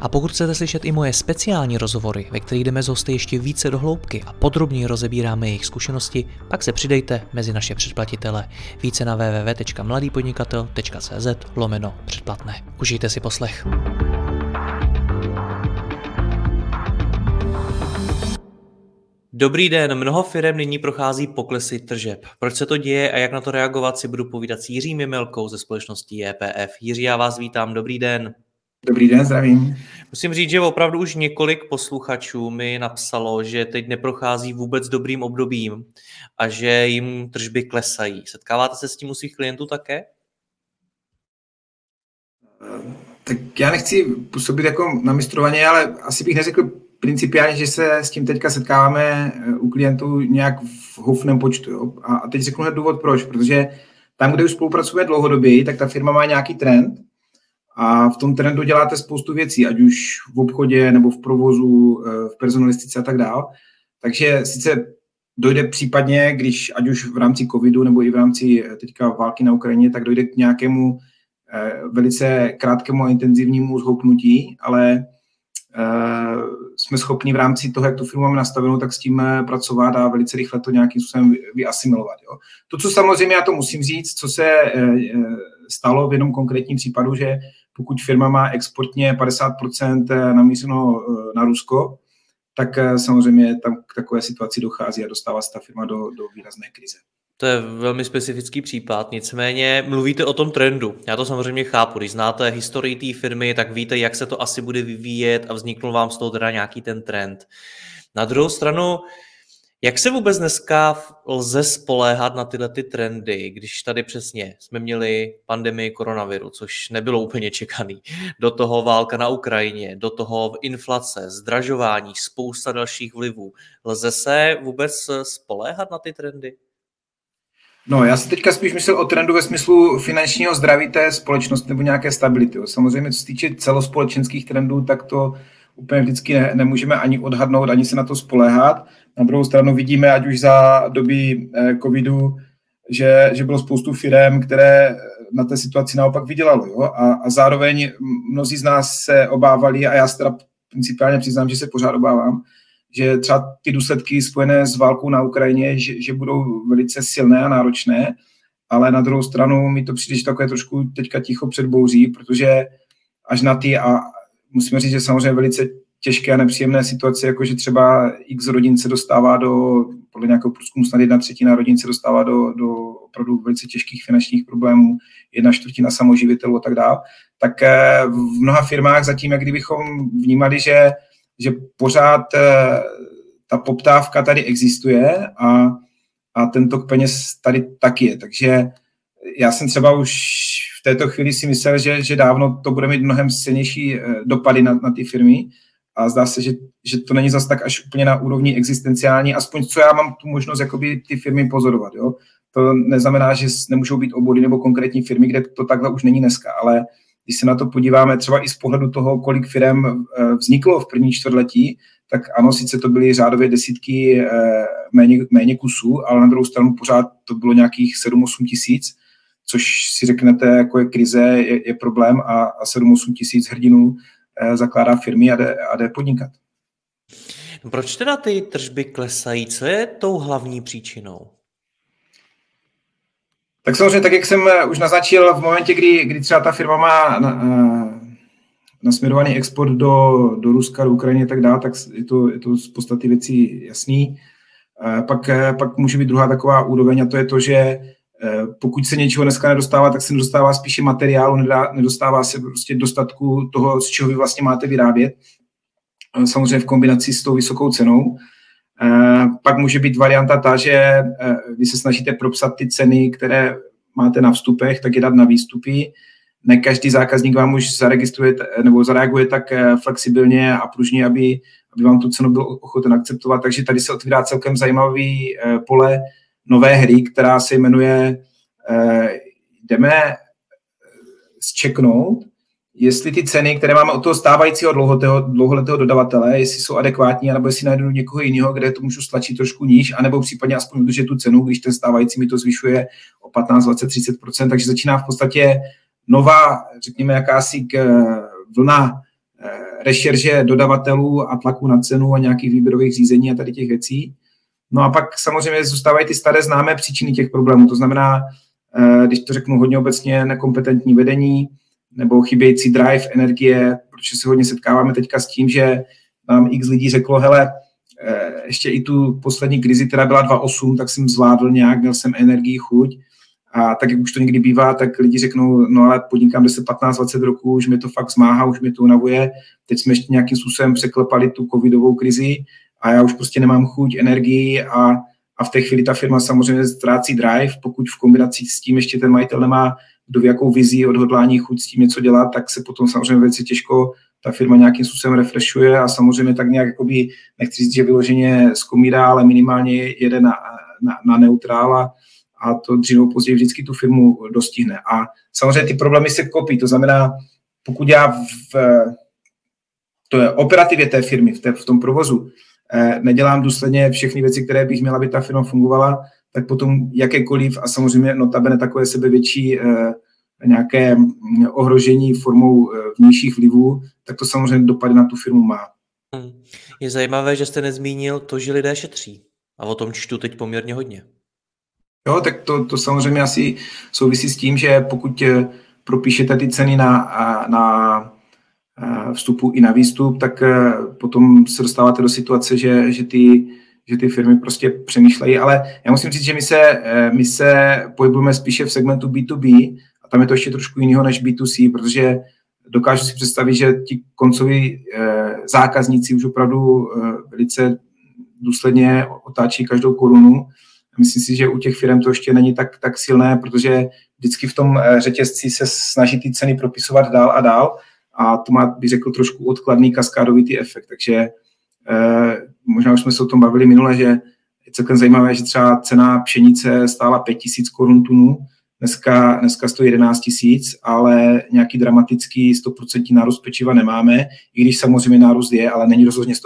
a pokud chcete slyšet i moje speciální rozhovory, ve kterých jdeme z hosty ještě více do hloubky a podrobněji rozebíráme jejich zkušenosti, pak se přidejte mezi naše předplatitele. Více na www.mladýpodnikatel.cz lomeno předplatné. Užijte si poslech. Dobrý den, mnoho firm nyní prochází poklesy tržeb. Proč se to děje a jak na to reagovat si budu povídat s Jiřím Jemelkou ze společnosti JPF. Jiří, já vás vítám, dobrý den. Dobrý den, zdravím. Musím říct, že opravdu už několik posluchačů mi napsalo, že teď neprochází vůbec dobrým obdobím a že jim tržby klesají. Setkáváte se s tím u svých klientů také? Tak já nechci působit jako na mistrovaně, ale asi bych neřekl principiálně, že se s tím teďka setkáváme u klientů nějak v houfném počtu. Jo? A teď řeknu důvod proč, protože tam, kde už spolupracujeme dlouhodobě, tak ta firma má nějaký trend a v tom trendu děláte spoustu věcí, ať už v obchodě nebo v provozu, eh, v personalistice a tak dále. Takže sice dojde případně, když ať už v rámci covidu nebo i v rámci eh, teďka války na Ukrajině, tak dojde k nějakému eh, velice krátkému a intenzivnímu zhoupnutí, ale jsme schopni v rámci toho, jak tu firmu máme nastavenou, tak s tím pracovat a velice rychle to nějakým způsobem vyasimilovat. Jo. To, co samozřejmě já to musím říct, co se stalo v jednom konkrétním případu, že pokud firma má exportně 50% eh, namířeno eh, na Rusko, tak eh, samozřejmě tam k takové situaci dochází a dostává se ta firma do, do výrazné krize. To je velmi specifický případ, nicméně mluvíte o tom trendu. Já to samozřejmě chápu, když znáte historii té firmy, tak víte, jak se to asi bude vyvíjet a vzniknul vám z toho teda nějaký ten trend. Na druhou stranu, jak se vůbec dneska lze spoléhat na tyhle ty trendy, když tady přesně jsme měli pandemii koronaviru, což nebylo úplně čekaný, do toho válka na Ukrajině, do toho inflace, zdražování, spousta dalších vlivů. Lze se vůbec spoléhat na ty trendy? No, já si teďka spíš myslel o trendu ve smyslu finančního zdraví té společnosti nebo nějaké stability. Samozřejmě, co se týče celospolečenských trendů, tak to úplně vždycky ne, nemůžeme ani odhadnout, ani se na to spoléhat. Na druhou stranu vidíme, ať už za doby eh, covidu, že, že bylo spoustu firm, které na té situaci naopak vydělalo. Jo? A, a zároveň mnozí z nás se obávali, a já se teda principiálně přiznám, že se pořád obávám, že třeba ty důsledky spojené s válkou na Ukrajině, že, že budou velice silné a náročné, ale na druhou stranu mi to přijde, že takové trošku teďka ticho předbouří, protože až na ty, a musíme říct, že samozřejmě velice těžké a nepříjemné situace, jako že třeba x rodin se dostává do, podle nějakého průzkumu snad jedna třetina rodin se dostává do, do opravdu velice těžkých finančních problémů, jedna čtvrtina samoživitelů a tak dále, tak eh, v mnoha firmách zatím, jak kdybychom vnímali, že, že pořád eh, ta poptávka tady existuje a, a ten tok peněz tady taky je. Takže já jsem třeba už této chvíli si myslel, že, že dávno to bude mít mnohem silnější eh, dopady na, na ty firmy, a zdá se, že, že to není zas tak až úplně na úrovni existenciální, aspoň co já mám tu možnost jakoby ty firmy pozorovat. Jo? To neznamená, že nemůžou být obory nebo konkrétní firmy, kde to takhle už není dneska, ale když se na to podíváme třeba i z pohledu toho, kolik firm eh, vzniklo v první čtvrtletí, tak ano, sice to byly řádově desítky eh, méně, méně kusů, ale na druhou stranu pořád to bylo nějakých 7-8 tisíc, což si řeknete, jako je krize, je, je problém a, a 7-8 tisíc hrdinů Eh, zakládá firmy a jde, a jde podnikat. Proč teda ty tržby klesají? Co je tou hlavní příčinou? Tak samozřejmě, tak jak jsem eh, už naznačil, v momentě, kdy, kdy třeba ta firma má na, eh, nasměrovaný export do, do Ruska, do Ukrajiny a tak dále, tak je to, je to z podstaty věcí jasný. Pak, pak může být druhá taková úroveň a to je to, že pokud se něčeho dneska nedostává, tak se nedostává spíše materiálu, nedostává se prostě dostatku toho, z čeho vy vlastně máte vyrábět. Eh, samozřejmě v kombinaci s tou vysokou cenou. Eh, pak může být varianta ta, že vy se snažíte propsat ty ceny, které máte na vstupech, tak je dát na výstupy. Ne každý zákazník vám už zaregistruje nebo zareaguje tak flexibilně a pružně, aby, aby vám tu cenu byl ochoten akceptovat. Takže tady se otvírá celkem zajímavý pole nové hry, která se jmenuje uh, jdeme zčeknout, jestli ty ceny, které máme od toho stávajícího dlouholetého, dlouholetého dodavatele, jestli jsou adekvátní, anebo jestli najdu někoho jiného, kde to můžu stlačit trošku níž, anebo případně aspoň udržet tu cenu, když ten stávající mi to zvyšuje o 15, 20, 30% takže začíná v podstatě nová, řekněme, jakási vlna eh, rešerže dodavatelů a tlaku na cenu a nějakých výběrových řízení a tady těch věcí. No a pak samozřejmě zůstávají ty staré známé příčiny těch problémů, to znamená, eh, když to řeknu hodně obecně, nekompetentní vedení, nebo chybějící drive, energie, protože se hodně setkáváme teďka s tím, že nám x lidí řeklo, hele, eh, ještě i tu poslední krizi, která byla 2.8, tak jsem zvládl nějak, měl jsem energii, chuť. A tak, jak už to někdy bývá, tak lidi řeknou, no ale podnikám 10, 15, 20 roků, už mi to fakt zmáhá, už mi to unavuje. Teď jsme ještě nějakým způsobem překlepali tu covidovou krizi a já už prostě nemám chuť, energii a, a v té chvíli ta firma samozřejmě ztrácí drive, pokud v kombinaci s tím ještě ten majitel nemá kdo v jakou vizí, odhodlání, chuť s tím něco dělat, tak se potom samozřejmě věci těžko ta firma nějakým způsobem refreshuje a samozřejmě tak nějak, jakoby, nechci říct, že vyloženě zkomírá, ale minimálně jede na, na, na neutrála a to dřív později vždycky tu firmu dostihne. A samozřejmě ty problémy se kopí, to znamená, pokud já v, to je operativě té firmy, v, té, v tom provozu, nedělám důsledně všechny věci, které bych měla, aby ta firma fungovala, tak potom jakékoliv a samozřejmě notabene takové sebevětší eh, nějaké ohrožení formou eh, vnějších vlivů, tak to samozřejmě dopady na tu firmu má. Hmm. Je zajímavé, že jste nezmínil to, že lidé šetří. A o tom čtu teď poměrně hodně. Jo, tak to, to samozřejmě asi souvisí s tím, že pokud eh, propíšete ty ceny na, na vstupu i na výstup, tak potom se dostáváte do situace, že, že ty že ty firmy prostě přemýšlejí, ale já musím říct, že my se, eh, my se pohybujeme spíše v segmentu B2B a tam je to ještě trošku jiného než B2C, protože dokážu si představit, že ti koncoví eh, zákazníci už opravdu eh, velice důsledně otáčí každou korunu. Myslím si, že u těch firm to ještě není tak, tak silné, protože vždycky v tom řetězci se snaží ty ceny propisovat dál a dál a to má, bych řekl, trošku odkladný kaskádový efekt. Takže možná už jsme se o tom bavili minule, že je celkem zajímavé, že třeba cena pšenice stála 5000 korun tunu, dneska, dneska stojí 11 tisíc, ale nějaký dramatický 100% nárůst pečiva nemáme, i když samozřejmě nárůst je, ale není rozhodně 100%.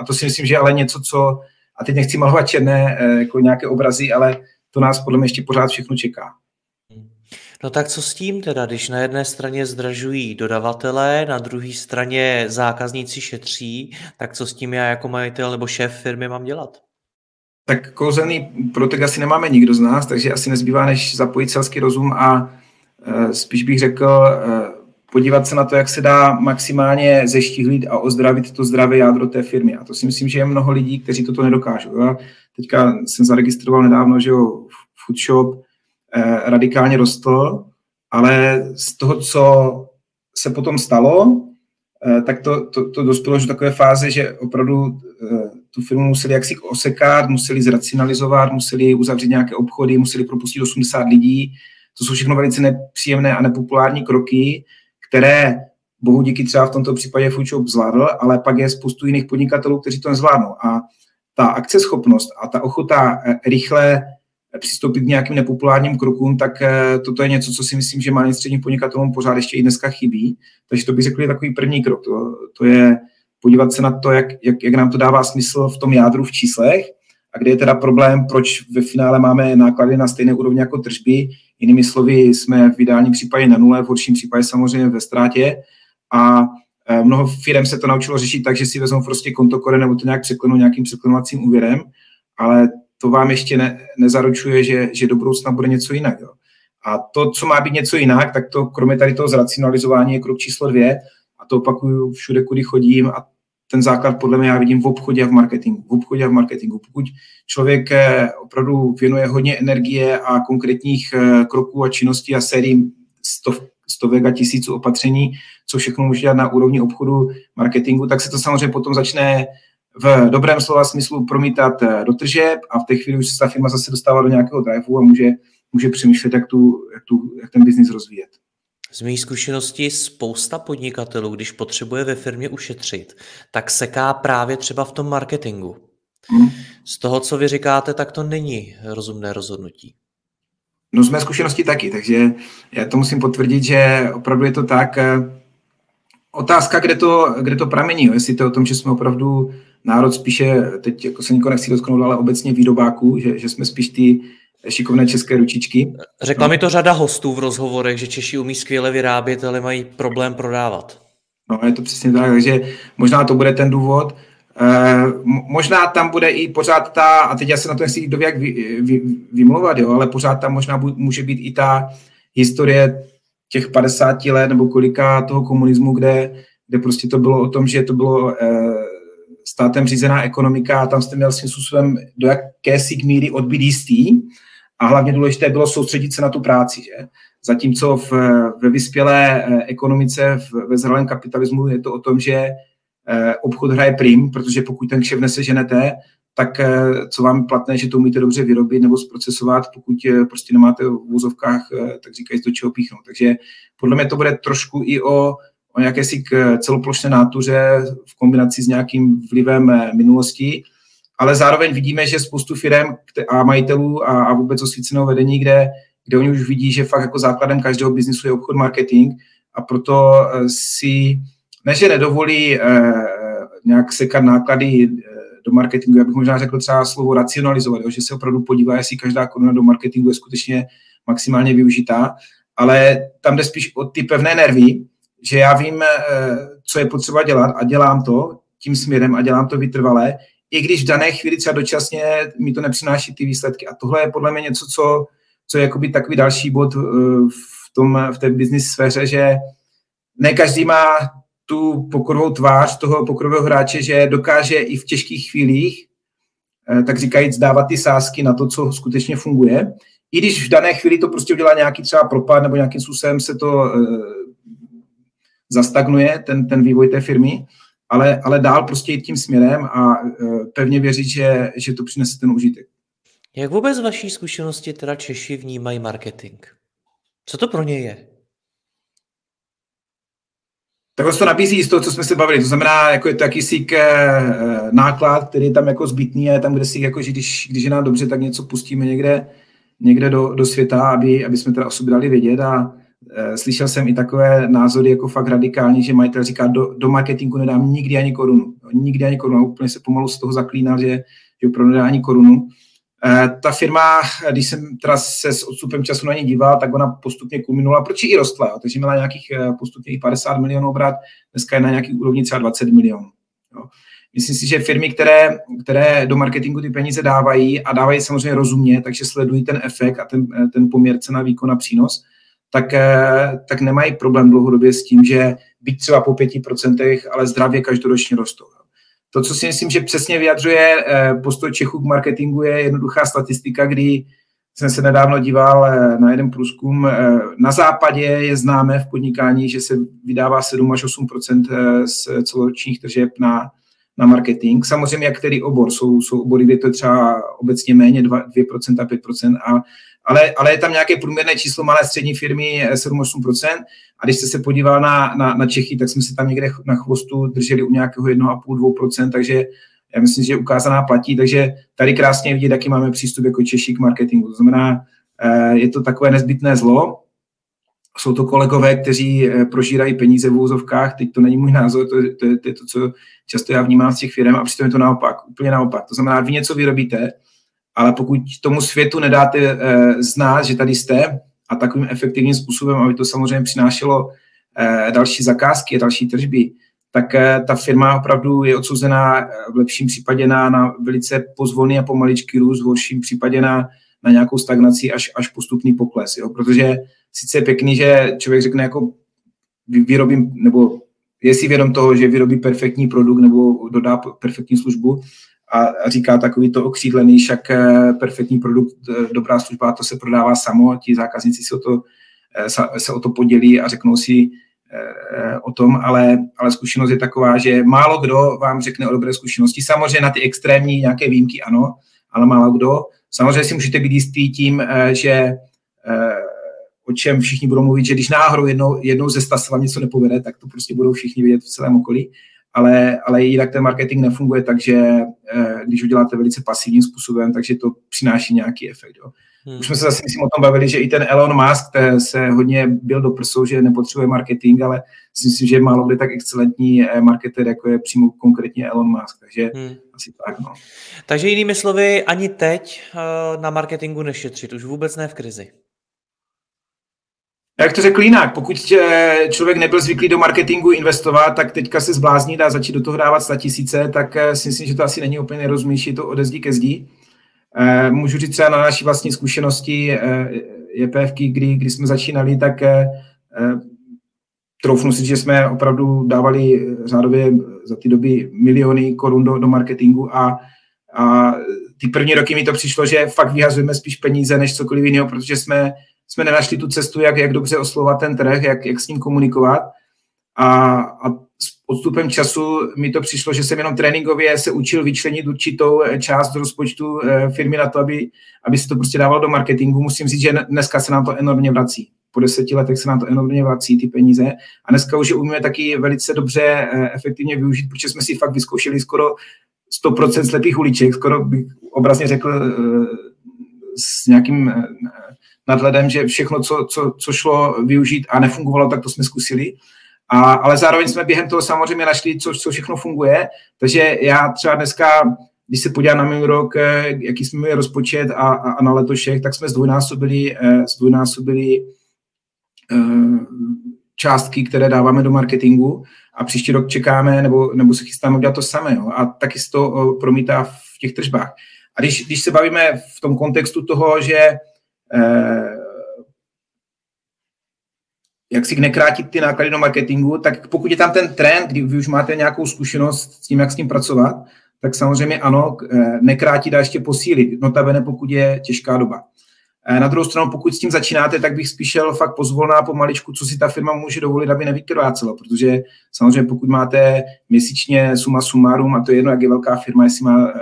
A to si myslím, že ale něco, co, a teď nechci malovat černé eh, jako nějaké obrazy, ale to nás podle mě ještě pořád všechno čeká. No tak co s tím teda, když na jedné straně zdražují dodavatelé, na druhé straně zákazníci šetří, tak co s tím já jako majitel nebo šéf firmy mám dělat? Tak kouzelný protek asi nemáme nikdo z nás, takže asi nezbývá, než zapojit selský rozum a e, spíš bych řekl, e, podívat se na to, jak se dá maximálně zeštihlít a ozdravit to zdravé jádro té firmy. A to si myslím, že je mnoho lidí, kteří toto nedokážou. Já teďka jsem zaregistroval nedávno, že jo, Foodshop, radikálně rostl, ale z toho, co se potom stalo, eh, tak to, to, to dospělo do takové fáze, že opravdu eh, tu firmu museli jaksi osekat, museli zracionalizovat, museli uzavřít nějaké obchody, museli propustit 80 lidí. To jsou všechno velice nepříjemné a nepopulární kroky, které bohu díky třeba v tomto případě Foodshop zvládl, ale pak je spoustu jiných podnikatelů, kteří to nezvládnou. A ta akceschopnost a ta ochota rychle přistoupit k nějakým nepopulárním krokům, tak eh, toto je něco, co si myslím, že malým středním podnikatelům pořád ještě i dneska chybí. Takže to bych řekl je takový první krok. To, to je podívat se na to, jak, jak, jak nám to dává smysl v tom jádru v číslech a kde je teda problém, proč ve finále máme náklady na stejné úrovni jako tržby. Jinými slovy, jsme v ideálním případě na nule, v horším případě samozřejmě ve ztrátě a eh, mnoho firm se to naučilo řešit tak, že si vezmou prostě kontokore nebo to nějak překlenou nějakým překlenovacím úvěrem, ale to vám ještě ne, nezaručuje, že, že do budoucna bude něco jinak. Jo. A to, co má být něco jinak, tak to kromě tady toho zracionalizování je krok číslo dvě a to opakuju všude, kudy chodím a ten základ podle mě já vidím v obchodě a v marketingu. V obchodě a v marketingu. Pokud člověk eh, opravdu věnuje hodně energie a konkrétních eh, kroků a činností a sérií stov, stovek a tisíců opatření, co všechno může dělat na úrovni obchodu, marketingu, tak se to samozřejmě potom začne v dobrém slova smyslu promítat eh, do tržeb a v té chvíli už se ta firma zase dostává do nějakého driveu a může, může přemýšlet, jak, tu, jak, tu, jak ten biznis rozvíjet. Z mých zkušeností spousta podnikatelů, když potřebuje ve firmě ušetřit, tak seká právě třeba v tom marketingu. Hmm. Z toho, co vy říkáte, tak to není rozumné rozhodnutí. No z mé zkušenosti taky, takže já to musím potvrdit, že opravdu je to tak, eh, otázka, kde to, kde to pramení. Jestli to je o tom, že jsme opravdu národ spíše, teď jako se nikoho nechci dotknout, ale obecně výrobáků, že, že jsme spíš ty šikovné české ručičky. Řekla no. mi to řada hostů v rozhovorech, že Češi umí skvěle vyrábět, ale mají problém prodávat. No, je to přesně tak, takže možná to bude ten důvod. E, možná tam bude i pořád ta, a teď já se na to nechci jak vy, vy, vymlouvat, jo, ale pořád tam možná může být i ta historie těch 50 let nebo kolika toho komunismu, kde, kde prostě to bylo o tom, že to bylo e, státem řízená ekonomika a tam jste měl svým způsobem do jakési míry odbyt jistý a hlavně důležité bylo soustředit se na tu práci. Že? Zatímco v, ve vyspělé eh, ekonomice, v, ve zralém kapitalismu je to o tom, že eh, obchod hraje prim, protože pokud ten kšev neseženete, tak eh, co vám platné, že to umíte dobře vyrobit nebo zprocesovat, pokud prostě nemáte v vůzovkách, tak říkají, do čeho píchnout. Takže podle mě to bude trošku i o, o nějaké si celoplošné nátuře v kombinaci s nějakým vlivem minulosti, ale zároveň vidíme, že spoustu firm a majitelů a, a vůbec osvíceného vedení, kde kde oni už vidí, že fakt jako základem každého biznisu je obchod marketing a proto eh, si, ne že nedovolí eh, nějak sekat náklady eh, do marketingu, já bych možná řekl třeba slovo racionalizovat, jo, že se opravdu podívá, jestli každá koruna do marketingu je skutečně maximálně využitá, ale tam jde spíš o ty pevné nervy, že já vím, eh, co je potřeba dělat a dělám to tím směrem a dělám to vytrvalé, i když v dané chvíli třeba dočasně mi to nepřináší ty výsledky. A tohle je podle mě něco, co co je jakoby takový další bod eh, v, tom, v té business sféře, že ne každý má tu pokorovou tvář toho pokorového hráče, že dokáže i v těžkých chvílích, eh, tak říkajíc, dávat ty sázky na to, co skutečně funguje. I když v dané chvíli to prostě udělá nějaký třeba propad nebo nějakým způsobem se to zastagnuje, ten, ten vývoj té firmy, ale, ale dál prostě jít tím směrem a uh, pevně věřit, že, že to přinese ten užitek. Jak vůbec z vaší zkušenosti teda Češi vnímají marketing? Co to pro ně je? Tak to nabízí z toho, co jsme se bavili. To znamená, jako je to jakýsi eh, náklad, který je tam jako zbytný a je tam, kde si, jako, že když, když je nám dobře, tak něco pustíme někde, někde do, do světa, aby, aby jsme teda o sobě dali vědět a e, slyšel jsem i takové názory jako fakt radikální, že majitel říká, do, do marketingu nedám nikdy ani korunu. Nikdy ani korunu. Úplně se pomalu z toho zaklínal, že, že pro nedá ani korunu. Eh, ta firma, když jsem teda se s odstupem času na ní díval, tak ona postupně kulminula, proč i rostla, takže měla nějakých eh, postupně 50 milionů obrat, dneska je na nějaký úrovni třeba 20 milionů. Jo. Myslím si, že firmy, které, které do marketingu ty peníze dávají a dávají samozřejmě rozumně, takže sledují ten efekt a ten, eh, ten poměr cena výkon a přínos, tak, tak nemají problém dlouhodobě s tím, že být třeba po 5%, ale zdravě každoročně rostou. To, co si myslím, že přesně vyjadřuje eh, postoj Čechů k marketingu, je jednoduchá statistika, kdy jsem se nedávno díval eh, na jeden průzkum. Eh, na západě je známé v podnikání, že se vydává 7 až 8 z celoročních tržeb na, na marketing. Samozřejmě, jak který obor. Jsou, jsou obory, kde to je třeba obecně méně 2, 2% 5%, a, ale, ale je tam nějaké průměrné číslo malé střední firmy 7-8%. A když jste se podíval na, na, na Čechy, tak jsme se tam někde na chvostu drželi u nějakého 1,5-2%, takže já myslím, že ukázaná platí, takže tady krásně vidět, jaký máme přístup jako Češi k marketingu. To znamená, eh, je to takové nezbytné zlo, jsou to kolegové, kteří eh, prožírají peníze v úzovkách, teď to není můj názor, to je, to, to je to, co často já vnímám z těch firm a přitom je to naopak, úplně naopak. To znamená, vy něco vyrobíte, ale pokud tomu světu nedáte e, znát, že tady jste a takovým efektivním způsobem, aby to samozřejmě přinášelo e, další zakázky a další tržby, tak e, ta firma opravdu je odsouzená v lepším případě na, na velice pozvolný a pomaličký růst, v horším případě na, na nějakou stagnaci až, až postupný pokles. Jo? Protože sice je pěkný, že člověk řekne jako vyrobím, nebo je si vědom toho, že vyrobí perfektní produkt nebo dodá perfektní službu a říká takový to okřídlený, však eh, perfektní produkt, eh, dobrá služba, to se prodává samo, ti zákazníci se o to, eh, se o to podělí a řeknou si o tom, ale, ale zkušenost je taková, že málo kdo vám řekne o dobré zkušenosti. Samozřejmě na ty extrémní nějaké výjimky ano, ale málo kdo. Samozřejmě si můžete být jistý tím, že o čem všichni budou mluvit, že když náhodou jednou, jednou ze sta se vám něco nepovede, tak to prostě budou všichni vědět v celém okolí. ale, ale jinak ten marketing nefunguje tak, že eh, když uděláte velice pasivním způsobem, takže to přináší nějaký efekt. Jo. Hmm. Už jsme se zase myslím o tom bavili, že i ten Elon Musk se hodně byl do prsou, že nepotřebuje marketing, ale myslím, že málo kdy tak excelentní eh, marketer, jako je přímo konkrétně Elon Musk. Takže hmm. asi tak. No. Takže jinými slovy, ani teď na marketingu nešetřit, už vůbec ne v krizi. Jak to řekl jinak, pokud člověk nebyl zvyklý do marketingu investovat, tak teďka se zbláznit a začít do toho dávat 100 tisíce, tak eh, si myslím, že to asi není úplně nejrozumnější to ode zdi ke zdi. Eh, můžu říct třeba na naší vlastní zkušenosti eh, JPFky, kdy, kdy jsme začínali, tak troufnu si, že jsme opravdu dávali řádově za ty doby miliony korun do, do marketingu a, a ty první roky mi to přišlo, že fakt vyhazujeme spíš peníze než cokoliv jiného, protože jsme jsme nenašli tu cestu, jak, jak dobře oslovat ten trh, jak, jak s ním komunikovat. A, a s odstupem času mi to přišlo, že jsem jenom tréninkově se učil vyčlenit určitou eh, část rozpočtu eh, firmy na to, aby, aby se to prostě dávalo do marketingu. Musím říct, že dneska se nám to enormně vrací. Po deseti letech se nám to enormně vrací, ty peníze. A dneska už je umíme taky velice dobře, eh, efektivně využít, protože jsme si fakt vyzkoušeli skoro 100% slepých uliček, skoro bych obrazně řekl s nějakým nadhledem, že všechno, co, co, co šlo využít a nefungovalo, tak to jsme zkusili. A, ale zároveň jsme během toho samozřejmě našli, co, co všechno funguje. Takže já třeba dneska, když se podívám na minulý rok, eh, jaký jsme měli rozpočet a, a, a na letošek, tak jsme zdvojnásobili, eh, zdvojnásobili uh, částky, které dáváme do marketingu a příští rok čekáme, nebo, nebo se chystáme udělat to samé. Jo? A taky se to promítá v těch tržbách. A když, když se bavíme v tom kontextu toho, že Eh, jak si nekrátit ty náklady do marketingu, tak pokud je tam ten trend, kdy vy už máte nějakou zkušenost s tím, jak s tím pracovat, tak samozřejmě ano, eh, nekrátit a ještě posílit, notabene pokud je těžká doba. Eh, na druhou stranu, pokud s tím začínáte, tak bych spíš šel fakt pozvolná pomaličku, co si ta firma může dovolit, aby nevykrvácela, protože samozřejmě pokud máte měsíčně suma sumarum, a to je jedno, jak je velká firma, jestli má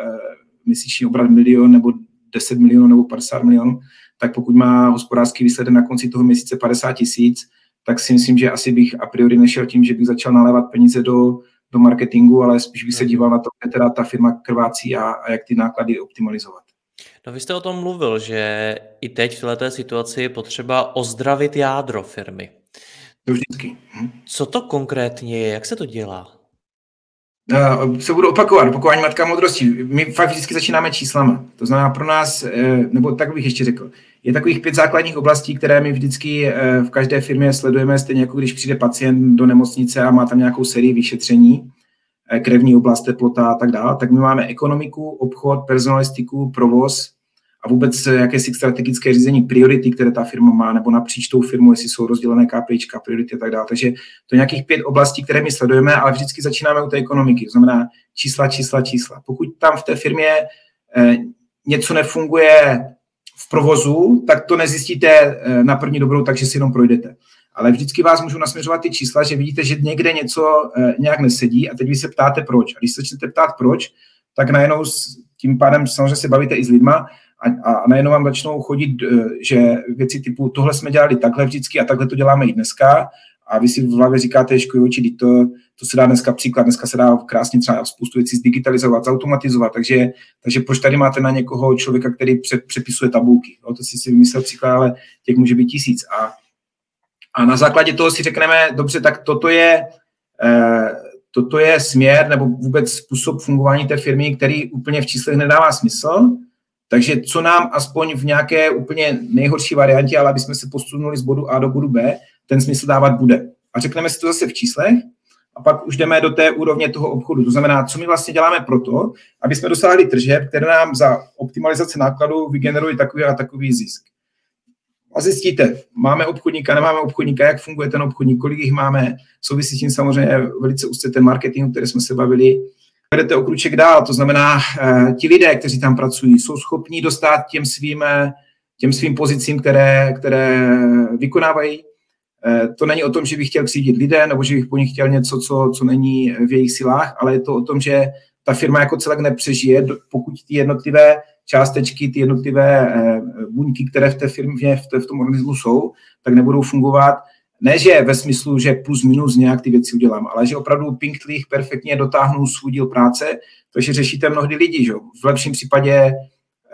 měsíční obrat milion nebo 10 milionů nebo 50 milionů, tak pokud má hospodářský výsledek na konci toho měsíce 50 tisíc, tak si myslím, že asi bych a priori nešel tím, že bych začal nalévat peníze do, do marketingu, ale spíš bych se hmm. díval na to, kde teda ta firma krvácí a, a jak ty náklady optimalizovat. No vy jste o tom mluvil, že i teď v této situaci je potřeba ozdravit jádro firmy. To vždycky. Hm. Co to konkrétně je? Jak se to dělá? Se budu opakovat, opakování matka moudrosti. My fakt vždycky začínáme číslama. To znamená pro nás, uh, nebo tak bych ještě řekl, je takových pět základních oblastí, které my vždycky uh, v každé firmě sledujeme, stejně jako když přijde pacient do nemocnice a má tam nějakou sérii vyšetření, krevní oblast, teplota a tak dále, tak my máme ekonomiku, obchod, personalistiku, provoz a vůbec jakési strategické řízení priority, které ta firma má, nebo napříč tou firmou, jestli jsou rozdělené KPIčka, priority a tak dále. Takže to je nějakých pět oblastí, které my sledujeme, ale vždycky začínáme u té ekonomiky, to znamená čísla, čísla, čísla. Pokud tam v té firmě eh, něco nefunguje v provozu, tak to nezjistíte eh, na první dobrou, takže si jenom projdete. Ale vždycky vás můžu nasměřovat ty čísla, že vidíte, že někde něco eh, nějak nesedí a teď vy se ptáte proč. A když se začnete ptát proč, tak najednou s tím pádem samozřejmě se bavíte i s lidma a, a najednou vám začnou chodit, eh, že věci typu tohle jsme dělali takhle vždycky a takhle to děláme i dneska. A vy si v hlavě říkáte, že oči, to, to se dá dneska příklad, dneska se dá krásně třeba spoustu věcí zdigitalizovat, zautomatizovat, takže, takže proč tady máte na někoho člověka, který pře, přepisuje tabulky, no, to si si vymyslel příklad, ale těch může být tisíc. A, a na základě toho si řekneme, dobře, tak toto je, eh, toto je směr nebo vůbec způsob fungování té firmy, který úplně v číslech nedává smysl, takže co nám aspoň v nějaké úplně nejhorší variantě, ale aby jsme se posunuli z bodu A do bodu B, ten smysl dávat bude. A řekneme si to zase v číslech a pak už jdeme do té úrovně toho obchodu. To znamená, co my vlastně děláme proto, aby jsme dosáhli tržeb, které nám za optimalizaci nákladů vygenerují takový a takový zisk. A zjistíte, máme obchodníka, nemáme obchodníka, jak funguje ten obchodník, kolik jich máme, souvisí s tím samozřejmě velice úzce ten marketing, který jsme se bavili, vedete o kruček dál. To znamená, eh, ti lidé, kteří tam pracují, jsou schopní dostat těm svým, eh, těm svým pozicím, které, které vykonávají. Eh, to není o tom, že bych chtěl křídit lidé, nebo že bych po nich chtěl něco, co, co není v jejich silách, ale je to o tom, že ta firma jako celek nepřežije, pokud ty jednotlivé částečky, ty jednotlivé buňky, které v té firmě, v, v tom organismu jsou, tak nebudou fungovat ne, že ve smyslu, že plus minus nějak ty věci udělám, ale že opravdu pinktlich perfektně dotáhnu svůj díl práce, takže řešíte mnohdy lidi. Že? V lepším případě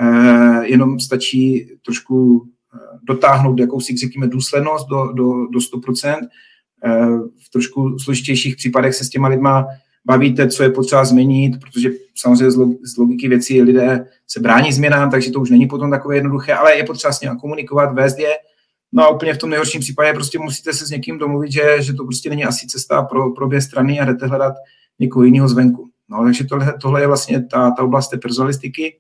eh, jenom stačí trošku eh, dotáhnout jakousi, řekněme, důslednost do, do, do 100%. Eh, v trošku složitějších případech se s těma lidma bavíte, co je potřeba změnit, protože samozřejmě z logiky věcí lidé se brání změnám, takže to už není potom takové jednoduché, ale je potřeba s nimi komunikovat, vést je. No a úplně v tom nejhorším případě prostě musíte se s někým domluvit, že, že to prostě není asi cesta pro, pro obě strany a jdete hledat někoho jiného zvenku. No, takže tohle, tohle je vlastně ta, ta oblast té personalistiky.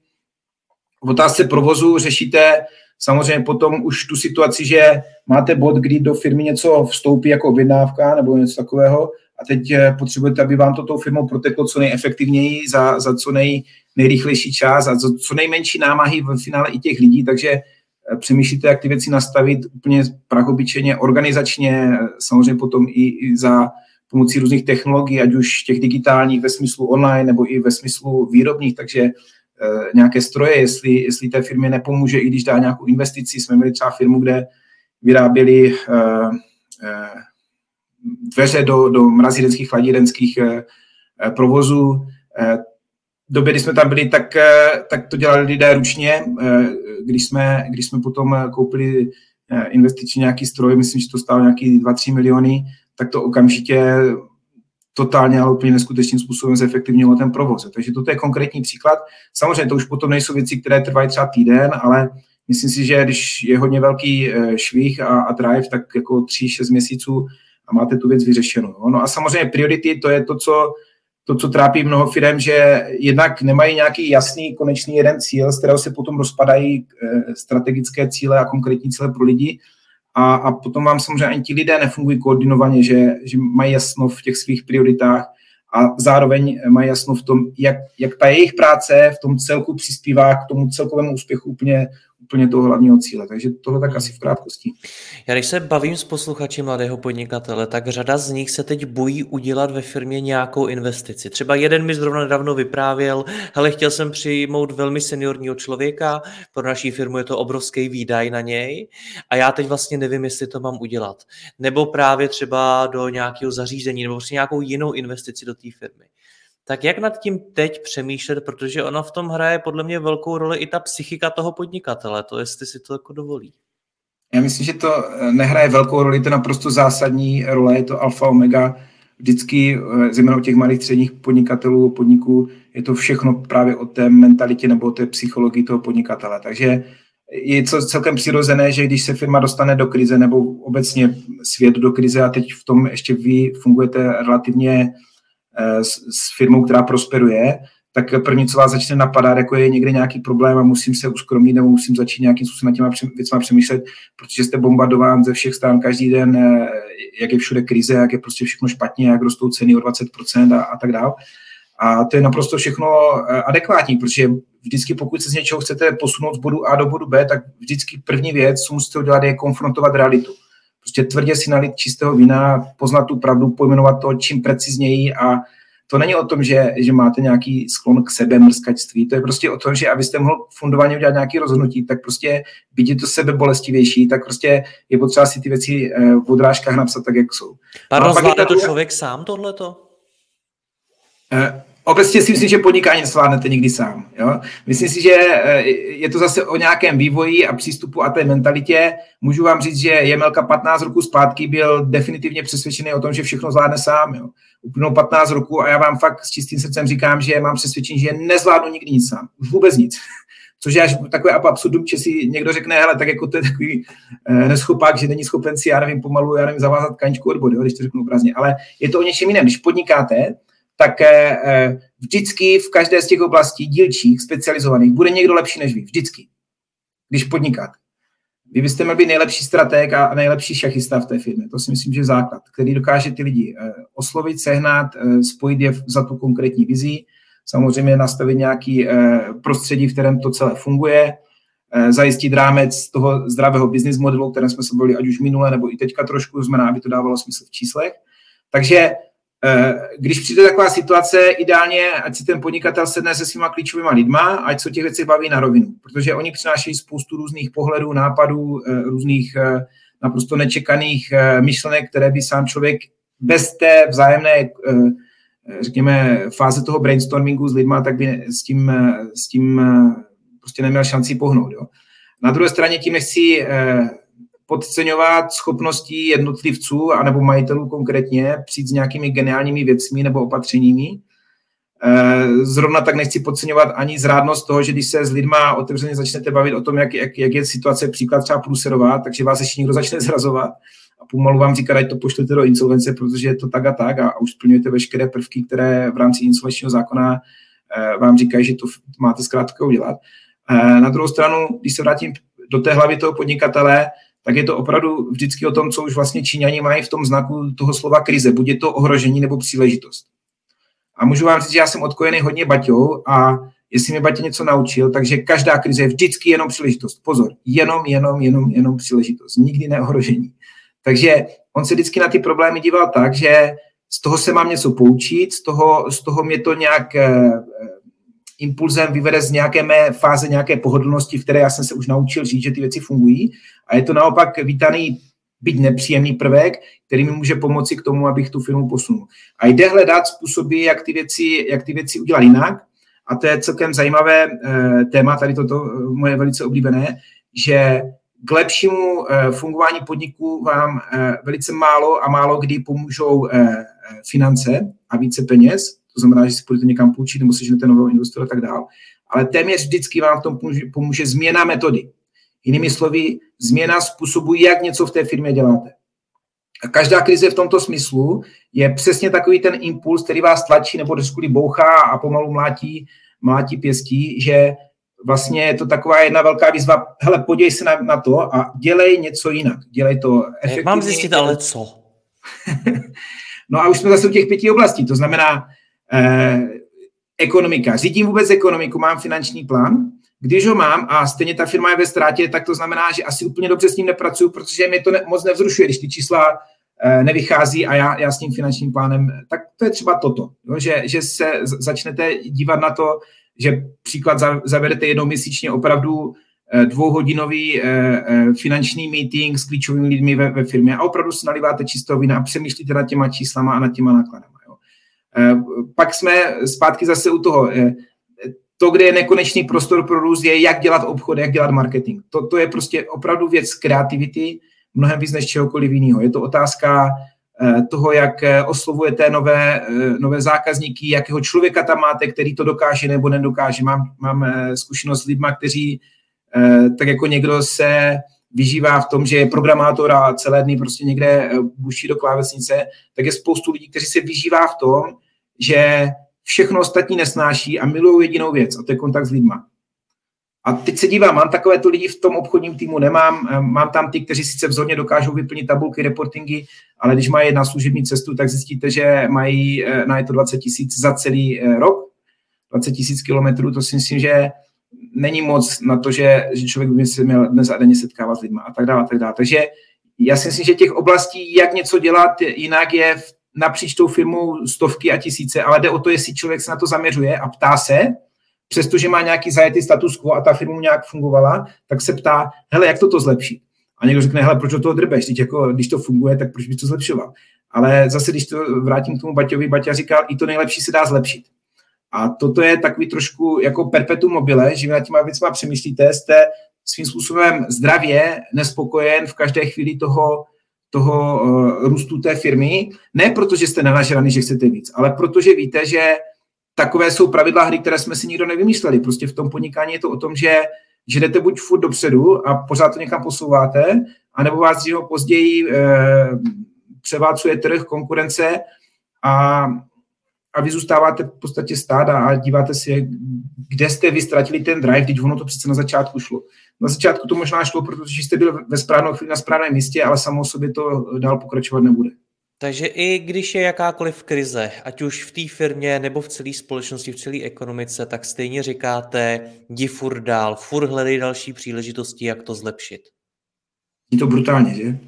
V otázce provozu řešíte samozřejmě potom už tu situaci, že máte bod, kdy do firmy něco vstoupí jako objednávka nebo něco takového a teď eh, potřebujete, aby vám to tou firmou proteklo co nejefektivněji, za, za co nej, nejrychlejší čas a za co nejmenší námahy v finále i těch lidí, takže přemýšlíte, jak ty věci nastavit úplně prahobyčeně, organizačně, eh, samozřejmě potom i, i za pomocí různých technologií, ať už těch digitálních ve smyslu online nebo i ve smyslu výrobních, takže e, nějaké stroje, jestli, jestli té firmě nepomůže, i když dá nějakou investici. Jsme měli třeba firmu, kde vyráběli e, e, dveře do, do eh, eh, provozů. Eh, době, kdy jsme tam byli, tak, tak to dělali lidé ručně. Když jsme, když jsme potom koupili investiční nějaký stroj, myslím, že to stálo nějaký 2-3 miliony, tak to okamžitě totálně, ale úplně neskutečným způsobem zefektivnilo ten provoz. Takže toto je konkrétní příklad. Samozřejmě to už potom nejsou věci, které trvají třeba týden, ale myslím si, že když je hodně velký švih a, a drive, tak jako 3-6 měsíců a máte tu věc vyřešenou. No a samozřejmě priority, to je to, co, to, co trápí mnoho firm, že jednak nemají nějaký jasný konečný jeden cíl, z kterého se potom rozpadají eh, strategické cíle a konkrétní cíle pro lidi. A, a potom vám samozřejmě ani ti lidé nefungují koordinovaně, že, že mají jasno v těch svých prioritách a zároveň mají jasno v tom, jak, jak ta jejich práce v tom celku přispívá k tomu celkovému úspěchu úplně, úplně toho hlavního cíle. Takže tohle tak asi v krátkosti. Já když se bavím s posluchači mladého podnikatele, tak řada z nich se teď bojí udělat ve firmě nějakou investici. Třeba jeden mi zrovna nedávno vyprávěl, ale chtěl jsem přijmout velmi seniorního člověka, pro naší firmu je to obrovský výdaj na něj a já teď vlastně nevím, jestli to mám udělat. Nebo právě třeba do nějakého zařízení nebo prostě nějakou jinou investici do té firmy. Tak jak nad tím teď přemýšlet, protože ona v tom hraje podle mě velkou roli i ta psychika toho podnikatele, to jestli si to jako dovolí. Já myslím, že to eh, nehraje velkou roli, to naprosto zásadní role, je to alfa omega. Vždycky, eh, zejména u těch malých středních podnikatelů, podniků, je to všechno právě o té mentalitě nebo o té psychologii toho podnikatele. Takže je to celkem přirozené, že když se firma dostane do krize nebo obecně svět do krize a teď v tom ještě vy fungujete relativně s, s firmou, která prosperuje, tak první, co vás začne napadat, jako je někde nějaký problém a musím se uskromnit nebo musím začít nějakým způsobem na těma věcma přemýšlet, protože jste bombardován ze všech stran každý den, eh, jak je všude krize, jak je prostě všechno špatně, jak rostou ceny o 20% a, a tak dále. A to je naprosto všechno eh, adekvátní, protože vždycky, pokud se z něčeho chcete posunout z bodu A do bodu B, tak vždycky první věc, co musíte udělat, je konfrontovat realitu prostě tvrdě si nalit čistého vína, poznat tu pravdu, pojmenovat to čím precizněji a to není o tom, že, že máte nějaký sklon k sebe mrskačství, to je prostě o tom, že abyste mohl fundovaně udělat nějaké rozhodnutí, tak prostě byť je to sebe bolestivější, tak prostě je potřeba si ty věci eh, v odrážkách napsat tak, jak jsou. Pardon, no, to člověk sám tohleto? Eh, Obecně si myslím, že podnikání nesvládnete nikdy sám. Jo? Myslím si, že eh, je to zase o nějakém vývoji a přístupu a té mentalitě. Můžu vám říct, že Jemelka 15 roku zpátky byl definitivně přesvědčený o tom, že všechno zvládne sám. Jo? Uplynou 15 roku a já vám fakt s čistým srdcem říkám, že mám přesvědčení, že nezvládnu nikdy nic sám. Už vůbec nic. Což je až takové absurdum, že si někdo řekne, hele, tak jako to je takový eh, neschopák, že není schopen si, já nevím, pomalu, já nevím, zavázat kaničku od body, když to řeknu obrazně. Ale je to o něčem jiném. Když podnikáte, tak eh, vždycky v každé z těch oblastí dílčích, specializovaných, bude někdo lepší než vy. Vždycky. Když podnikáte. Vy byste měl být nejlepší strateg a nejlepší šachista v té firmě. To si myslím, že je základ, který dokáže ty lidi eh, oslovit, sehnat, eh, spojit je za tu konkrétní vizi, samozřejmě nastavit nějaký prostředí, v kterém to celé funguje, zajistit rámec toho zdravého business modelu, kterém jsme se bavili ať už minule nebo i teďka trošku, znamená, aby to dávalo smysl v číslech. Takže když přijde taková situace, ideálně, ať si ten podnikatel sedne se svýma klíčovými lidma, ať se o těch věcech baví na rovinu, protože oni přinášejí spoustu různých pohledů, nápadů, eh, různých eh, naprosto nečekaných myšlenek, které by sám člověk bez té vzájemné řekněme, fáze toho brainstormingu s lidma, tak by s tím, s tím prostě neměl šanci pohnout. Jo. Na druhé straně tím nechci podceňovat schopnosti jednotlivců anebo majitelů konkrétně přijít s nějakými geniálními věcmi nebo opatřeními. Eh, zrovna tak nechci podceňovat ani zrádnost toho, že když se s lidma otevřeně začnete bavit o tom, jak, jak, jak je situace příklad třeba průserová, takže vás ještě někdo začne zrazovat a pomalu vám říká, ať to pošlete do insolvence, protože je to tak a tak a, už splňujete veškeré prvky, které v rámci insolvenčního zákona eh, vám říkají, že to máte zkrátka udělat. Eh, na druhou stranu, když se vrátím do té hlavy toho podnikatele, tak je to opravdu vždycky o tom, co už vlastně Číňani mají v tom znaku toho slova krize. Buď je to ohrožení nebo příležitost. A můžu vám říct, že já jsem odkojený hodně Baťou a jestli mi Baťa něco naučil, takže každá krize je vždycky jenom příležitost. Pozor, jenom, jenom, jenom, jenom příležitost. Nikdy neohrožení. Takže on se vždycky na ty problémy díval tak, že z toho se mám něco poučit, z toho, z toho mě to nějak eh, impulzem vyvede z nějaké mé fáze nějaké pohodlnosti, v které já jsem se už naučil žít, že ty věci fungují. A je to naopak vítaný byť nepříjemný prvek, který mi může pomoci k tomu, abych tu firmu posunul. A jde hledat způsoby, jak ty věci, jak ty věci udělat jinak. A to je celkem zajímavé eh, téma, tady toto eh, moje velice oblíbené, že k lepšímu eh, fungování podniku vám velice málo a málo kdy pomůžou finance a více peněz, to znamená, že si půjdete někam půjčit nebo si ženete nového investora a tak dále. Ale téměř vždycky vám v tom pomůže, pomůže změna metody. Jinými slovy, změna způsobu, jak něco v té firmě děláte. A každá krize v tomto smyslu je přesně takový ten impuls, který vás tlačí nebo diskuli bouchá a pomalu mlátí, mlátí pěstí, že vlastně je to taková jedna velká výzva, hele, podívej se na, na to a dělej něco jinak. Dělej to efektivně. Mám zjistit ale co? no a už jsme zase u těch pěti oblastí, to znamená eh, ekonomika. Řídím vůbec ekonomiku, mám finanční plán, když ho mám a stejně ta firma je ve ztrátě, tak to znamená, že asi úplně dobře s ním nepracuju, protože mě to ne, moc nevzrušuje, když ty čísla e, nevychází a já, já s tím finančním plánem, tak to je třeba toto, jo, že, že se začnete dívat na to, že příklad zavedete jednou měsíčně opravdu e, dvouhodinový finanční meeting s klíčovými lidmi ve, ve firmě a opravdu si naliváte čistou vína a přemýšlíte nad těma číslama a nad těma nákladama. Jo. Pak jsme zpátky zase u toho, to, kde je nekonečný prostor pro růst, je, jak dělat obchod, jak dělat marketing. To, to je prostě opravdu věc kreativity, mnohem víc než čehokoliv jiného. Je to otázka eh, toho, jak eh, oslovujete nové, eh, nové zákazníky, jakého člověka tam máte, který to dokáže nebo nedokáže. Mám, mám zkušenost s lidmi, kteří tak jako někdo se vyžívá v tom, že je programátor a celé dny prostě někde buší do klávesnice, tak je spoustu lidí, kteří se vyžívá v tom, že všechno ostatní nesnáší a milují jedinou věc, a to je kontakt s lidma. A teď se dívám, mám takovéto lidi v tom obchodním týmu, nemám, eh, mám tam ty, kteří sice vzorně dokážou vyplnit tabulky, reportingy, ale když mají na služební cestu, tak zjistíte, že mají eh, na je to 20 tisíc za celý eh, rok, 20 tisíc kilometrů, to si myslím, že není moc na to, že, že člověk by se měl dnes a denně setkávat s lidmi a tak dále, a tak dále. Takže já si myslím, že těch oblastí, jak něco dělat jinak, je v napříč tou firmou stovky a tisíce, ale jde o to, jestli člověk se na to zaměřuje a ptá se, přestože má nějaký zajetý status quo a ta firma nějak fungovala, tak se ptá, hele, jak to to zlepší? A někdo řekne, hele, proč do toho drbeš? Teď jako, když to funguje, tak proč bys to zlepšoval? Ale zase, když to vrátím k tomu Baťovi, Baťa říkal, i to nejlepší se dá zlepšit. A toto je takový trošku jako perpetuum mobile, že vy nad těma věcma přemýšlíte, jste svým způsobem zdravě nespokojen v každé chvíli toho, toho uh, růstu té firmy, ne protože jste nenažraný, že chcete víc, ale protože víte, že takové jsou pravidla hry, které jsme si nikdo nevymysleli. Prostě v tom podnikání je to o tom, že, že jdete buď furt dopředu a pořád to někam posouváte, anebo vás dříve později e, převálcuje trh, konkurence a, a vy zůstáváte v podstatě stáda a díváte si, kde jste vy ztratili ten drive, když ono to přece na začátku šlo. Na začátku to možná šlo, protože jste byl ve správnou chvíli na správném místě, ale samo o sobě to dál pokračovat nebude. Takže i když je jakákoliv krize, ať už v té firmě nebo v celé společnosti, v celé ekonomice, tak stejně říkáte, jdi furt dál, furt hledej další příležitosti, jak to zlepšit. Je to brutálně, že?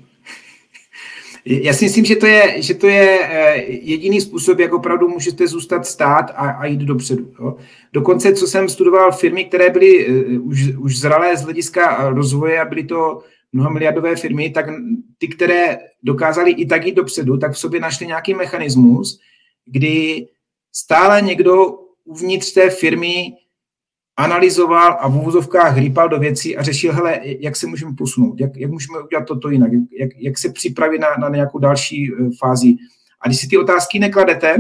Já si myslím, že to je, že to je eh, jediný způsob, jak opravdu můžete zůstat stát a, a jít dopředu. Jo. Dokonce, co jsem studoval firmy, které byly uh, už, už zralé z hlediska rozvoje a byly to mnoha miliardové firmy, tak ty, které dokázali i tak jít dopředu, tak v sobě našli nějaký mechanismus, kdy stále někdo uvnitř té firmy analyzoval a v úvozovkách rýpal do věcí a řešil, hele, jak se můžeme posunout, jak, jak můžeme udělat toto jinak, jak, jak se připravit na, na nějakou další eh, fázi. A když si ty otázky nekladete,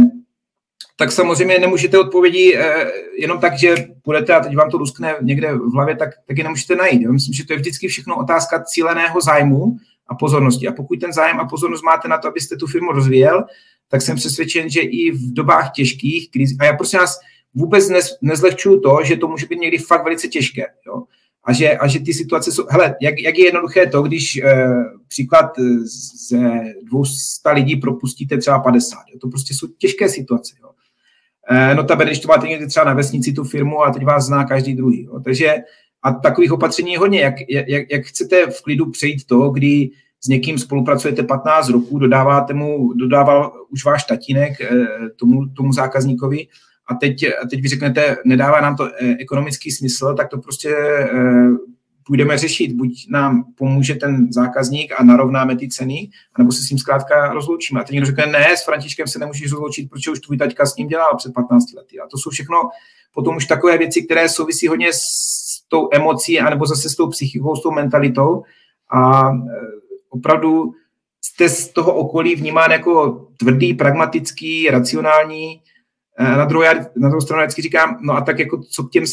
tak samozřejmě nemůžete odpovědi eh, jenom tak, že budete a teď vám to luskne někde v hlavě, tak, tak je nemůžete najít. Já myslím, že to je vždycky všechno otázka cíleného zájmu a pozornosti. A pokud ten zájem a pozornost máte na to, abyste tu firmu rozvíjel, tak jsem přesvědčen, že i v dobách těžkých kriz, a já prosím vás vůbec nez, nezlehčuju to, že to může být někdy fakt velice těžké. Jo? A, že, a že ty situace jsou, hele, jak, jak je jednoduché to, když eh, příklad ze 200 lidí propustíte třeba 50. Jo? To prostě jsou těžké situace. Jo? Eh, no ta když to máte někdy třeba na vesnici tu firmu a teď vás zná každý druhý. Jo? Takže a takových opatření je hodně. Jak, jak, jak chcete v klidu přejít to, kdy s někým spolupracujete 15 roků, dodáváte mu, dodával už váš tatínek eh, tomu, tomu zákazníkovi a teď, a teď vy řeknete, nedává nám to eh, ekonomický smysl, tak to prostě půjdeme řešit. Buď nám pomůže ten zákazník a narovnáme ty ceny, anebo se s ním zkrátka rozloučíme. A teď někdo řekne, ne, s Františkem se nemůžeš rozloučit, protože už tvůj taťka s ním dělal před 15 lety. A to jsou všechno potom už takové věci, které souvisí hodně s tou emocí, anebo zase s tou psychikou, s tou mentalitou. A e, opravdu jste z toho okolí vnímán jako tvrdý, pragmatický, racionální, na druhou, na druhou stranu vždycky říkám, no a tak jako co k těm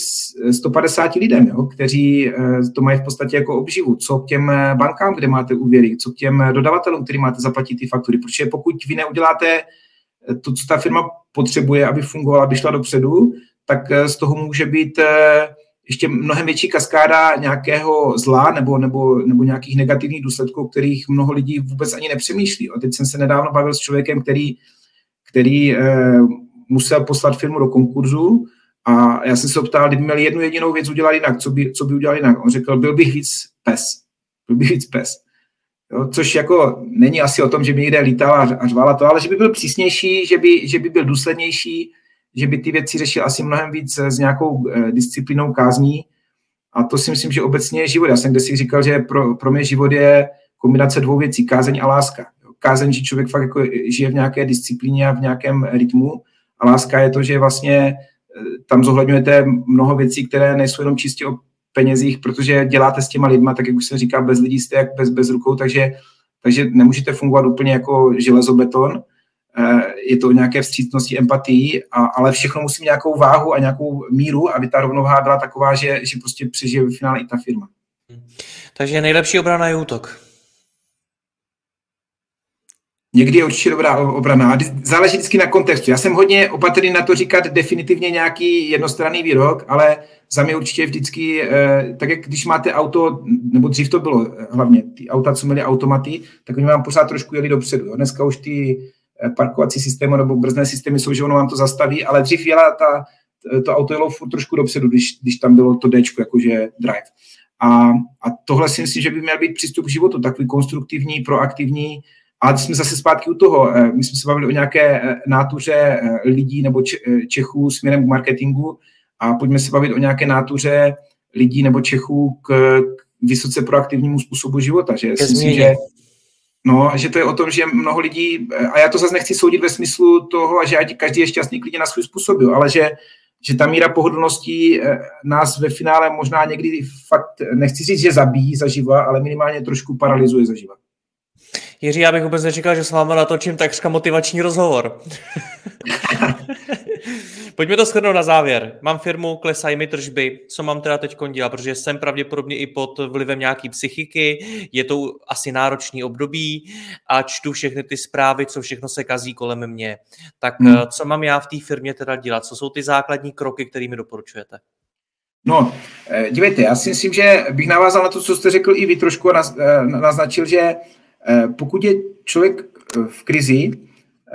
150 lidem, jo, kteří eh, to mají v podstatě jako obživu, co k těm eh, bankám, kde máte úvěry, co k těm eh, dodavatelům, který máte zaplatit ty faktury, protože pokud vy neuděláte to, co ta firma potřebuje, aby fungovala, aby šla dopředu, tak z toho může být ještě mnohem větší kaskáda nějakého zla nebo, nebo, nebo nějakých negativních důsledků, kterých mnoho lidí vůbec ani nepřemýšlí. A teď jsem se nedávno bavil s člověkem, který, který musel poslat firmu do konkurzu a já jsem se ptal, kdyby měl jednu jedinou věc udělat jinak, co by, co by udělal jinak. On řekl, byl bych víc pes. Byl bych víc pes. Jo, což jako není asi o tom, že by někde lítal a, a řvala to, ale že by byl přísnější, že by, že by byl důslednější, že by ty věci řešil asi mnohem víc s nějakou eh, disciplinou kázní. A to si myslím, že obecně je život. Já jsem si říkal, že pro, pro mě život je kombinace dvou věcí, kázeň a láska. Kázeň, že člověk fakt jako žije v nějaké disciplíně a v nějakém rytmu láska je to, že vlastně eh, tam zohledňujete mnoho věcí, které nejsou jenom čistě o penězích, protože děláte s těma lidma, tak jak už jsem říkal, bez lidí jste jak bez, bez rukou, takže, takže nemůžete fungovat úplně jako železobeton. Eh, je to nějaké vstřícnosti, empatii, a, ale všechno musí mít nějakou váhu a nějakou míru, aby ta rovnováha byla taková, že, že prostě přežije v finále i ta firma. Takže nejlepší obrana je útok. Někdy je určitě dobrá obrana. Záleží vždycky na kontextu. Já jsem hodně opatrný na to říkat definitivně nějaký jednostranný výrok, ale za mě určitě vždycky, eh, tak jak když máte auto, nebo dřív to bylo eh, hlavně, ty auta, co měly automaty, tak oni vám pořád trošku jeli dopředu. Dneska už ty eh, parkovací systémy nebo brzdné systémy jsou, že ono vám to zastaví, ale dřív jela ta, to auto jelo furt trošku dopředu, když, když tam bylo to D, jakože drive. A, a tohle si myslím, že by měl být přístup k životu, takový konstruktivní, proaktivní, a jsme zase zpátky u toho. Eh, my jsme se bavili o nějaké eh, nátuře eh, lidí nebo Čechů směrem k marketingu a pojďme se bavit o nějaké nátuře lidí nebo Čechů k, vysoce proaktivnímu způsobu života. Že si myslím, že, no, že to je o tom, že mnoho lidí, a já to zase nechci soudit ve smyslu toho, že každý je šťastný klidně na svůj způsob, jo, ale že, že ta míra pohodlností nás ve finále možná někdy fakt, nechci říct, že zabíjí zaživa, ale minimálně trošku paralyzuje zaživa. Jiří, já bych vůbec nečekal, že s vámi natočím takřka motivační rozhovor. Pojďme to shrnout na závěr. Mám firmu, klesají mi tržby, co mám teda teď dělat, protože jsem pravděpodobně i pod vlivem nějaký psychiky, je to asi náročný období a čtu všechny ty zprávy, co všechno se kazí kolem mě. Tak hmm. Eh, co mám já v té firmě teda dělat? Co jsou ty základní kroky, které mi doporučujete? No, eh, dívejte, já si myslím, že bych navázal na to, co jste řekl i vy trošku a eh, naznačil, že pokud je člověk eh, v krizi,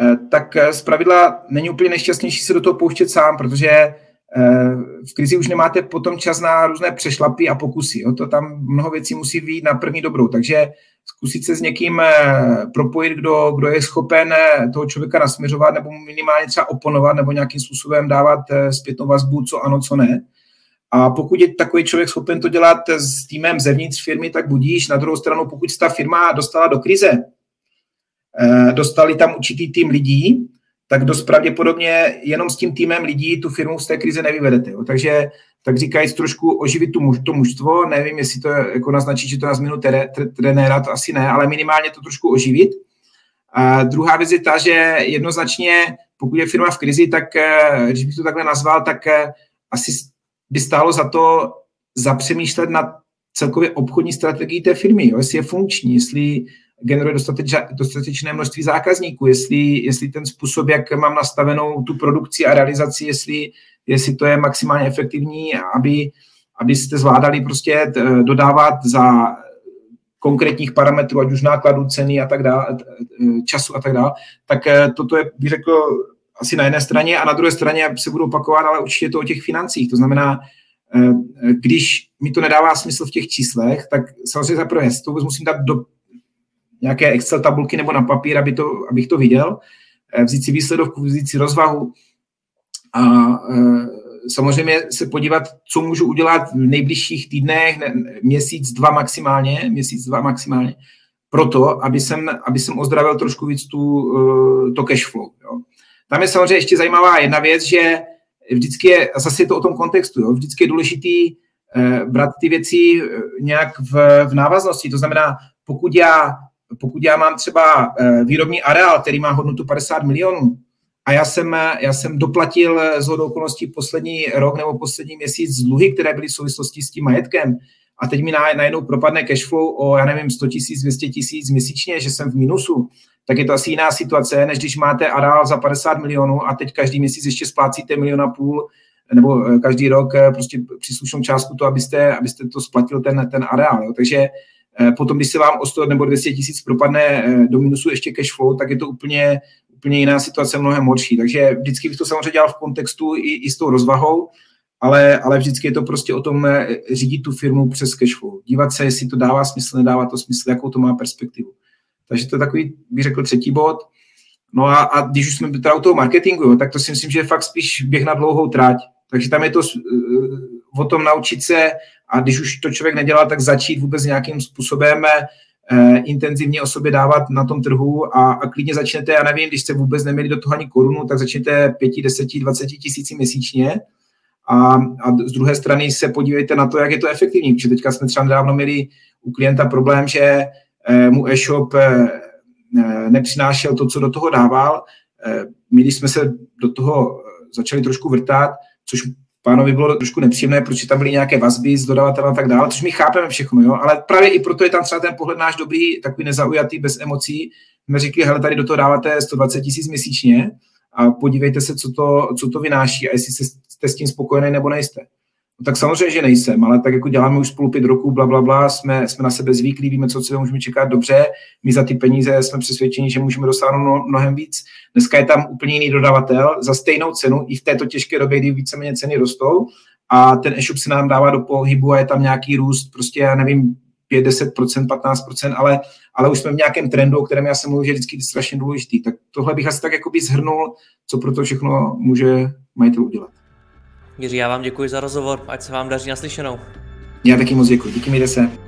eh, tak z pravidla není úplně nejšťastnější se do toho pouštět sám, protože v krizi už nemáte potom čas na různé přešlapy a pokusy. To tam mnoho věcí musí být na první dobrou. Takže zkusit se s někým propojit, kdo, kdo je schopen toho člověka nasměřovat nebo minimálně třeba oponovat nebo nějakým způsobem dávat zpětnou vazbu, co ano, co ne. A pokud je takový člověk schopen to dělat s týmem zevnitř firmy, tak budíš. Na druhou stranu, pokud se ta firma dostala do krize, eh, dostali tam určitý tým lidí, tak dost pravděpodobně jenom s tím týmem lidí tu firmu z té krize nevyvedete. Jo. Takže tak říkajíc trošku oživit tu muž, to mužstvo, nevím, jestli to jako naznačí, že to na změnu trenéra, to asi ne, ale minimálně to trošku oživit. A druhá věc je ta, že jednoznačně, pokud je firma v krizi, tak eh, když bych to takhle nazval, tak eh, asi by stálo za to zapřemýšlet nad celkově obchodní strategii té firmy, jo? jestli je funkční, jestli generuje dostatečné, množství zákazníků, jestli, jestli ten způsob, jak mám nastavenou tu produkci a realizaci, jestli, jestli to je maximálně efektivní, aby, abyste zvládali prostě dodávat za konkrétních parametrů, ať už nákladů, ceny a tak dále, času a tak dále, tak eh, toto je, bych řekl, asi na jedné straně a na druhé straně se budu opakovat, ale určitě to o těch financích. To znamená, eh, když mi to nedává smysl v těch číslech, tak samozřejmě za prvé to musím dát do nějaké Excel tabulky nebo na papír, aby to, abych to viděl, eh, vzít si výsledovku, vzít si rozvahu a samozřejmě se podívat, co můžu udělat v nejbližších týdnech, měsíc, dva maximálně, měsíc, dva maximálně, proto, aby jsem, aby jsem ozdravil trošku víc tu, eh, to cash flow. Jo. Tam je samozřejmě ještě zajímavá jedna věc, že vždycky je, a zase je to o tom kontextu, jo, vždycky je důležitý eh, brát ty věci eh, nějak v, v návaznosti. To znamená, pokud já, pokud já mám třeba eh, výrobní areál, který má hodnotu 50 milionů, a já jsem, já jsem doplatil z hodou okolností poslední rok nebo poslední měsíc dluhy, které byly v souvislosti s tím majetkem. A teď mi najednou propadne cash flow o, já nevím, 100 tisíc, 200 tisíc měsíčně, že jsem v minusu, tak je to asi jiná situace, než když máte areál za 50 milionů a teď každý měsíc ještě splácíte milion a půl nebo eh, každý rok eh, prostě příslušnou částku to, abyste, abyste to splatil ten, ten areál. Jo. Takže eh, potom, když se vám o 100 nebo 200 tisíc propadne do minusu ještě cash flow, tak je to úplně úplně jiná situace, mnohem horší. Takže vždycky bych to samozřejmě dělal v kontextu i, i s tou rozvahou, ale, ale vždycky je to prostě o tom eh, řídit tu firmu přes cashflow. Dívat se, jestli to dává smysl, nedává to smysl, jakou to má perspektivu. Takže to je takový, bych řekl, třetí bod. No a, a když už jsme teda u toho marketingu, jo, tak to si myslím, že je fakt spíš běh na dlouhou tráť. Takže tam je to uh, o tom naučit se a když už to člověk nedělá, tak začít vůbec nějakým způsobem eh, intenzivně o sobě dávat na tom trhu a, a klidně začnete, já nevím, když jste vůbec neměli do toho ani korunu, tak začněte 5, 10, 20 tisíci měsíčně a, a z druhé strany se podívejte na to, jak je to efektivní, protože teďka jsme třeba nedávno měli u klienta problém, že eh, mu e-shop eh, eh nepřinášel to, co do toho dával. My, když jsme se do toho začali trošku vrtat, což pánovi bylo trošku nepříjemné, protože tam byly nějaké vazby s dodavatelem a tak dále, což my chápeme všechno, jo? ale právě i proto je tam třeba ten pohled náš dobrý, takový nezaujatý, bez emocí. My řekli, hele, tady do toho dáváte 120 tisíc měsíčně a podívejte se, co to, co to vynáší a jestli jste s tím spokojený nebo nejste. No, tak samozřejmě, že nejsem, ale tak jako děláme už spolu pět roků, bla, bla, bla, jsme, jsme na sebe zvyklí, víme, co se můžeme čekat dobře, my za ty peníze jsme přesvědčeni, že můžeme dosáhnout mnohem víc. Dneska je tam úplně jiný dodavatel za stejnou cenu i v této těžké době, kdy víceméně ceny rostou a ten e-shop se nám dává do pohybu a je tam nějaký růst, prostě já nevím, 5, 10%, 15%, ale, ale už jsme v nějakém trendu, o kterém já jsem mluvil, že je vždycky strašně důležitý. Tak tohle bych asi tak jakoby zhrnul, co pro to všechno může majitel udělat. Jiří, já vám děkuji za rozhovor, ať se vám daří naslyšenou. Já taky moc děkuji, díky mi se.